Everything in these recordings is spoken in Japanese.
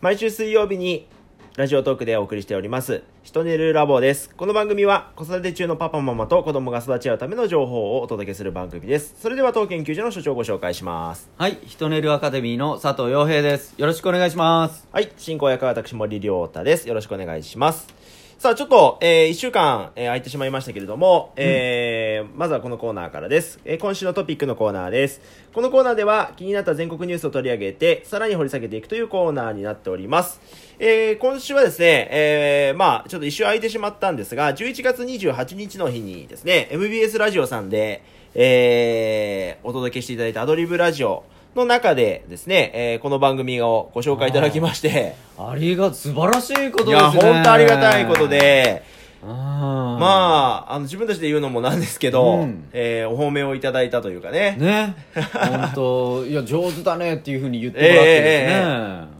毎週水曜日にラジオトークでお送りしております、ひとねるラボです。この番組は子育て中のパパママと子供が育ち合うための情報をお届けする番組です。それでは当研究所の所長をご紹介します。はい、ヒトネルアカデミーの佐藤洋平です。よろしくお願いします。はい、進行役は私森良太です。よろしくお願いします。さあ、ちょっと、えー、一週間、えー、空いてしまいましたけれども、えーまずはこのコーナーからです、えー今週のトピックのコーナーです。このコーナーでは気になった全国ニュースを取り上げて、さらに掘り下げていくというコーナーになっております。えー今週はですね、えーまあちょっと一週空いてしまったんですが、11月28日の日にですね、MBS ラジオさんで、えーお届けしていただいたアドリブラジオの中でですね、えーこの番組をご紹介いただきまして、ありが、素晴らしいこといや、ですね。本当ありがたいこと。で、あまあ、あの、自分たちで言うのもなんですけど、うんえーお褒めをいただいたというかね。ね。本当いや、上手だねっていうふうに言ってもらってですね。う ん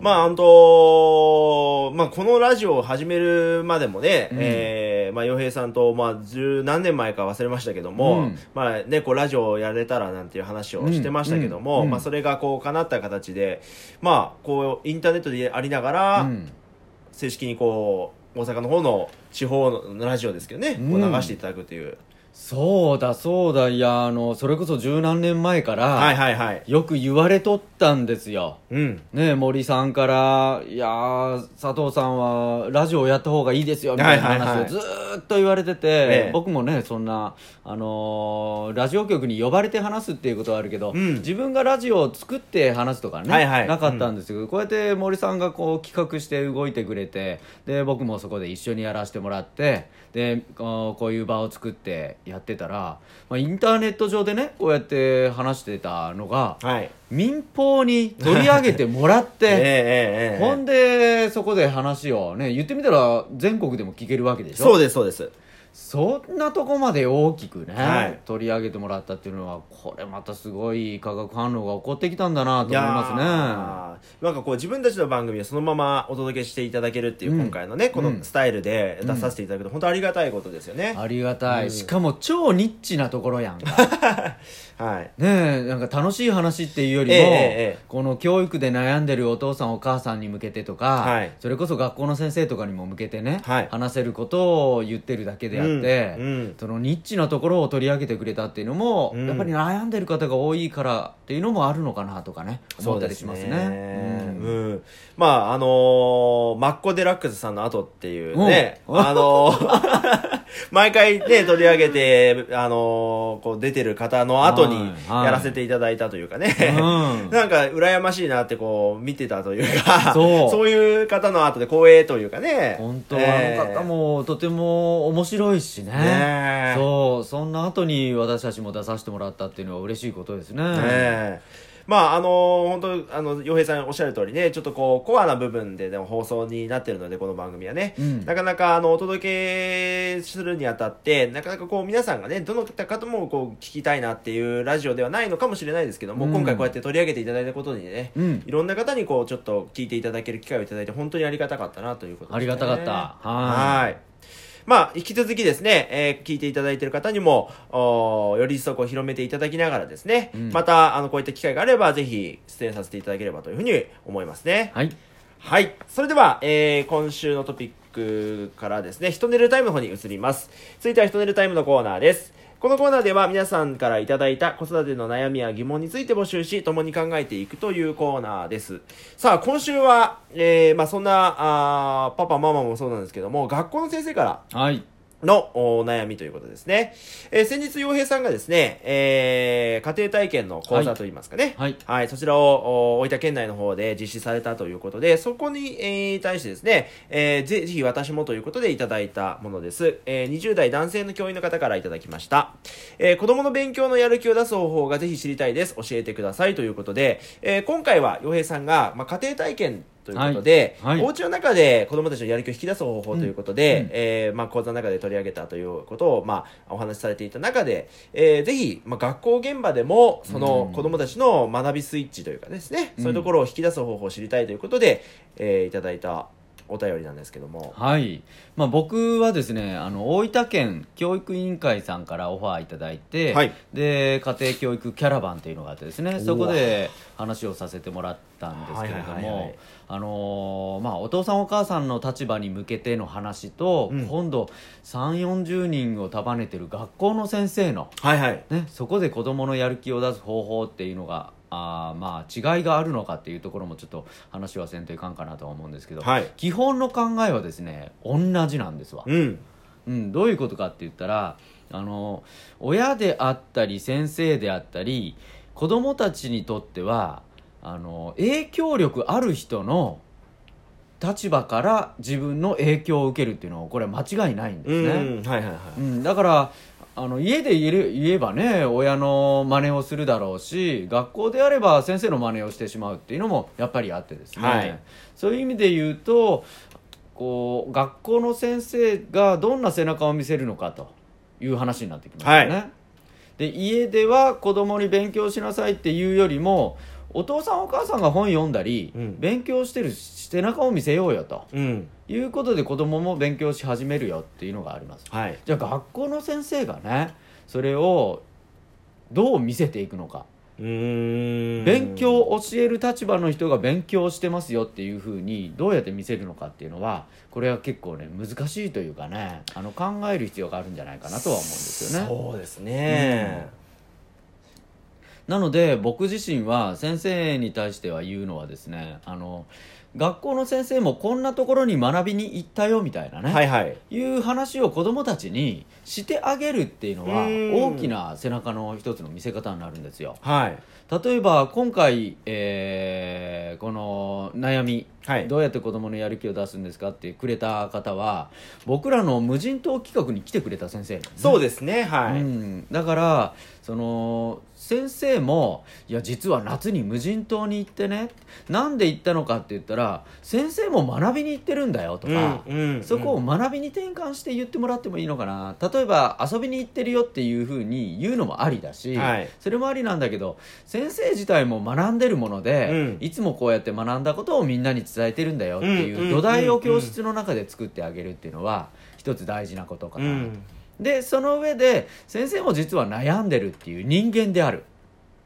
まあ、あんと、まあ、このラジオを始めるまでもね、うん。えーまあ、洋平さんと、まあ、十何年前か忘れましたけども、うん。まあ、ね、こう、ラジオをやれたらなんていう話をしてましたけども、うん。うん。まあ、それがこう、叶った形で、まあ、こう、インターネットでありながら、うん。正式にこう、大阪の方の地方のラジオですけどね、こううん流していただくという。そうだ、そうだ。いや、あの、それこそ十何年前から、はいはいはい。よく言われとったんですよ。うん。ね森さんから、いやー佐藤さんはラジオやった方がいいですよ、みたいなはいはいはい話をずーっと言われてて、ええ僕もね、そんな、あのーラジオ局に呼ばれて話すっていうことはあるけど、うん自分がラジオを作って話すとかね、はいはいなかったんですけど、こうやって森さんがこう企画して動いてくれて、で、僕もそこで一緒にやらせてもらって、で、こうこういう場を作ってやってたら、まあ、インターネット上でね、こうやって話してたのが、はい。民放に取り上げてもらっ ええて、ええええほんで、そこで話をね、言ってみたら全国でも聞けるわけでしょ？そうです、そうです。そんなとこまで大きくね、はい取り上げてもらったっていうのは、これまたすごい化学反応が起こってきたんだなと思いますね。なんかこう自分たちの番組をそのままお届けしていただけるっていううん。今回のね、このスタイルで出させていただくと本当ありがたいことですよね。ありがたい、うんしかも超ニッチなところやん。か。はい。ねえ、なんか楽しい話っていうよりも、ええええこの教育で悩んでるお父さんお母さんに向けてとか、はい。それこそ学校の先生とかにも向けてね、はい。話せることを言ってるだけであって、うんうん。そのニッチなところを取り上げてくれたっていうのも、うん。やっぱり悩んでる方が多いからっていうのもあるのかなとかね、思ったりしますね。ううん。ん。まあ、あのーマッコ・デラックスさんの後っていうね、う。んあのー 毎回ね、取り上げて、あのーこう出てる方の後にはいはい。やらせていただいたというかね、うん。なんか羨ましいなってこう見てたというか、そう いう方の後で光栄というかね。本当、えー。あの方もとても面白いしね。ねえ。そう。そんな後に私たちも出させてもらったっていうのは嬉しいことですね。ねえまああの本当あの洋平さんおっしゃる通りねちょっとこうコアな部分ででも放送になってるのでこの番組はね、うん。なかなかあのお届けするにあたってなかなかこう皆さんがねどの方もこう聞きたいなっていうラジオではないのかもしれないですけども、うん。今回こうやって取り上げていただいたことにね、うん。いろんな方にこうちょっと聞いていただける機会をいただいて本当にありがたかったなということです、ね、ありがたかった。はい。はいまあ、引き続きですね、えー聞いていただいている方にも、おーより一層こう広めていただきながらですね、うんまた、あの、こういった機会があれば、ぜひ出演させていただければというふうに思いますね。はいはい。それでは、えー今週のトピックからですね、ヒトネルタイムの方に移ります。続いてはヒトネルタイムのコーナーです。このコーナーでは皆さんからいただいた子育ての悩みや疑問について募集し、共に考えていくというコーナーです。さあ、今週は、えーまあそんな、あパパ、ママもそうなんですけども、学校の先生から、はいのお悩みということですね。えー先日、洋平さんがですね、えー家庭体験の講座といいますかね。はいそちらをお大分県内の方で実施されたということで、そこに、えー対してですね、えーぜぜひ私もということでいただいたものです。えー20代男性の教員の方からいただきました。えー子供の勉強のやる気を出す方法がぜひ知りたいです。教えてくださいということで、えー今回は洋平さんが、まあ、家庭体験ということで、はい。はい。お家の中で子供たちのやる気を引き出す方法ということで、うんうん。えーまあ、講座の中で取り上げたということを、まあ、お話しされていた中で、えーぜひ、まあ、学校現場でもその子供たちの学びスイッチというかですね、うん。そういうところを引き出す方法を知りたいということで、えーいただいたお便りなんですけども。はい、まあ、僕はですねあの大分県教育委員会さんからオファーいただいて、はい。で家庭教育キャラバンというのがあってですねそこで話をさせてもらったんですけれどもあのーまあお父さんお母さんの立場に向けての話と、うん。今度3 4 0人を束ねてる学校の先生のはいはい。ね、そこで子どものやる気を出す方法っていうのがあーまあ違いがあるのかっていうところもちょっと話はせんといかんかなとは思うんですけど、はい。基本の考えはですね同じなんですわ、うん。うん、どういうことかって言ったらあの親であったり先生であったり子どもたちにとってはあの影響力ある人の立場から自分の影響を受けるっていうのはこれは間違いないんですね。うんはいはいはい。うん、だからあの家で言える言えばね親の真似をするだろうし学校であれば先生の真似をしてしまうっていうのもやっぱりあってですね、はい。そういう意味で言うとこう学校の先生がどんな背中を見せるのかという話になってきますよね。はで家では子供に勉強しなさいっていうよりもお父さんお母さんが本読んだり、うん。勉強してる背中を見せようよと。うんいうことで子供も勉強し始めるよっていうのがあります。はい。じゃあ学校の先生がねそれをどう見せていくのか、うーん。勉強を教える立場の人が勉強してますよっていうふうにどうやって見せるのかっていうのはこれは結構ね難しいというかねあの考える必要があるんじゃないかなとは思うんですよね。そうですね。なので僕自身は先生に対しては言うのはですねあの学校の先生もこんなところに学びに行ったよみたいなね、はいはい。いう話を子供たちにしてあげるっていうのはうん。大きな背中の一つの見せ方になるんですよ。はい。例えば今回、えーこの悩み、はい。どうやって子供のやる気を出すんですかってくれた方は僕らの無人島企画に来てくれた先生ね。そうですねはい、うん、だからその先生もいや実は夏に無人島に行ってねなんで行ったのかって言ったら先生も学びに行ってるんだよとか、うんうんそこを学びに転換して言ってもらってもいいのかな。例えば遊びに行ってるよっていうふうに言うのもありだし、はい。それもありなんだけど先生自体も学んでるもので、うん。いつもこうやって学んだことをみんなに伝えてるんだよっていうんうんう土台を教室の中で作ってあげるっていうのは一つ大事なことかなと。うんでその上で先生も実は悩んでるっていう人間である、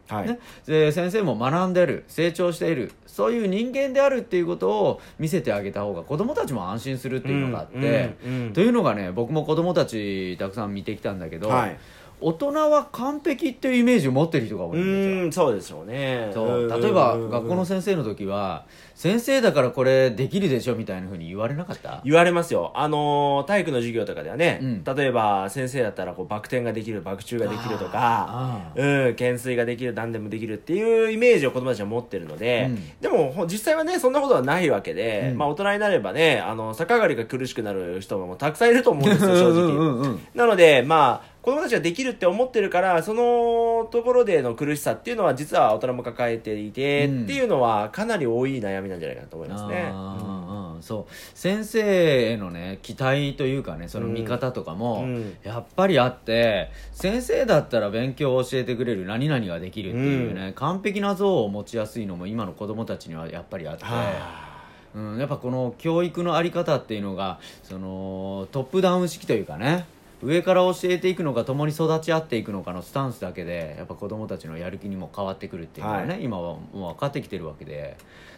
はい、ね、で先生も学んでる成長しているそういう人間であるっていうことを見せてあげた方が子供たちも安心するっていうのがあって、うんうんうん。というのがね僕も子供たちたくさん見てきたんだけど、はい。大人は完璧っていうイメージを持ってる人が多ういんですよ。ーんそうでしょうね。そう。例えば学校の先生の時は先生だからこれできるでしょみたいなふうに言われなかった？言われますよ。あのー体育の授業とかではね、うん。例えば先生だったらこうバク転ができるバク宙ができるとかあうん懸垂ができる何でもできるっていうイメージを子供たちは持ってるので、うん。でもほ実際はねそんなことはないわけで、うん。まあ大人になればねあの逆上がりが苦しくなる人もたくさんいると思うんですよ正直。うんうんうんなのでまあ子供たちができるって思ってるからそのところでの苦しさっていうのは実は大人も抱えていて、うん。っていうのはかなり多い悩みなんじゃないかなと思いますね。うんそう。先生へのね期待というかねその見方とかも、うん。やっぱりあって先生だったら勉強を教えてくれる何々ができるっていうね、完璧な像を持ちやすいのも今の子供たちにはやっぱりあって。はうん、やっぱこの教育のあり方っていうのがそのトップダウン式というかね上から教えていくのか共に育ち合っていくのかのスタンスだけでやっぱ子供たちのやる気にも変わってくるっていうのがね、は今はもう分かってきてるわけで。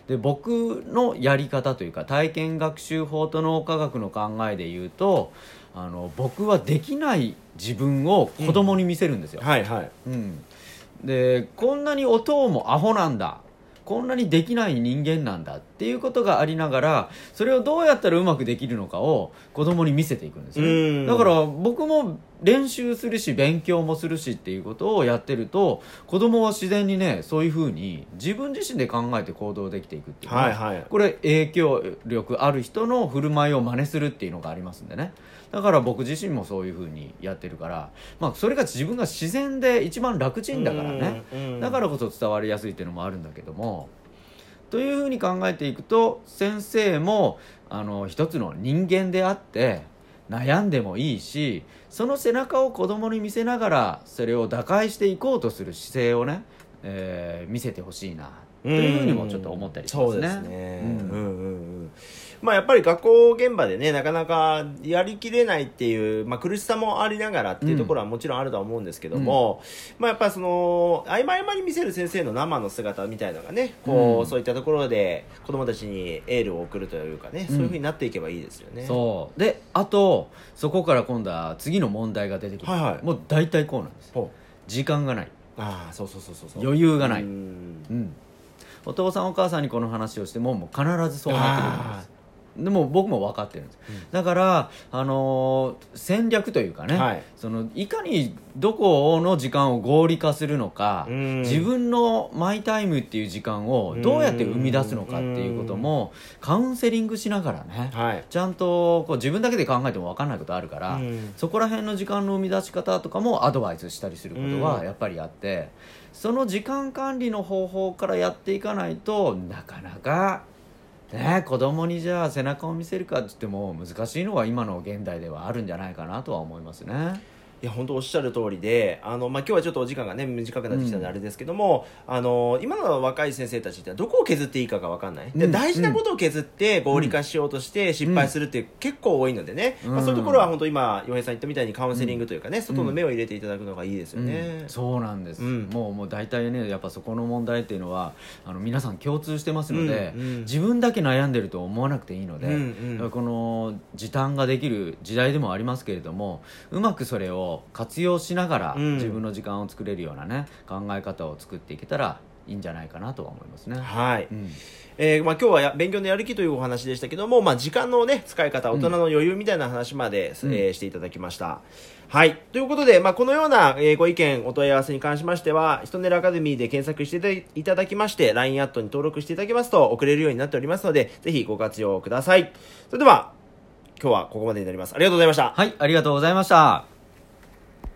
で僕のやり方というか体験学習法と脳科学の考えで言うとあの僕はできない自分を子供に見せるんですよ、はいはい。うん、でこんなにお父もアホなんだ。こんなにできない人間なんだっていうことがありながらそれをどうやったらうまくできるのかを子供に見せていくんですよだから僕も練習するし勉強もするしっていうことをやってると子供は自然にねそういうふうに自分自身で考えて行動できていくっていうのははいはい。これ影響力ある人の振る舞いを真似するっていうのがありますんでね。だから僕自身もそういうふうにやってるから、まあ、それが自分が自然で一番楽ちんだからね。だからこそ伝わりやすいっていうのもあるんだけどもというふうに考えていくと先生もあの一つの人間であって悩んでもいいしその背中を子供に見せながらそれを打開していこうとする姿勢をね、えー見せてほしいなというふうにもちょっと思ったりしますね。そうですね、うんうん。うんうんまあやっぱり学校現場でね、なかなかやりきれないっていう、まあ苦しさもありながらっていうところはもちろんあるとは思うんですけども、まあやっぱりその、合間合間に見せる先生の生の姿みたいなのがね、こう、うん。そういったところで子供たちにエールを送るというかね、そういうふうになっていけばいいですよね。そう。であとそこから今度は次の問題が出てくる、はいはい。もう大体こうなんです。ほ時間がない、うああ、そうそうそうそうそう。余裕がない、ううん。んお父さんお母さんにこの話をしてももう必ずそうなってくるんですでも僕も分かってるんです、だから、あのー戦略というかね、はい。そのいかにどこの時間を合理化するのか、うん。自分のマイタイムっていう時間をどうやって生み出すのかっていうこともカウンセリングしながらね、はい。ちゃんとこう自分だけで考えても分かんないことあるから、うん。そこら辺の時間の生み出し方とかもアドバイスしたりすることはやっぱりあって、その時間管理の方法からやっていかないとなかなか、ね、子供にじゃあ背中を見せるかって言っても難しいのは今の現代ではあるんじゃないかなとは思いますね。いや本当おっしゃる通りであの、まあ、今日はちょっとお時間がね短くなってきたのであれですけども、あの今の若い先生たちってどこを削っていいかが分かんない、でうん。大事なことを削って合理化しようとして失敗するって結構多いのでね、うん。まあ、そういうところは本当今洋平さん言ったみたいにカウンセリングというかね、外の目を入れていただくのがいいですよね。うん。そうなんです、うん。もうもう大体ねやっぱそこの問題っていうのはあの皆さん共通してますので、うんうん。自分だけ悩んでると思わなくていいので、うんうん。この時短ができる時代でもありますけれどもうまくそれを活用しながらうん自分の時間を作れるようなね考え方を作っていけたらいいんじゃないかなとは思いますね。はい、うんえーまあ、今日はや勉強のやる気というお話でしたけども、まあ、時間の、ね、使い方大人の余裕みたいな話まで、うんえーしていただきました。はい。ということで、まあ、このような、えーご意見、お問い合わせに関しましては、ひとねるアカデミーで検索していただきまして、LINE アットに登録していただきますと送れるようになっておりますので、ぜひご活用ください。それでは、今日はここまでになります。ありがとうございました。はい、ありがとうございました。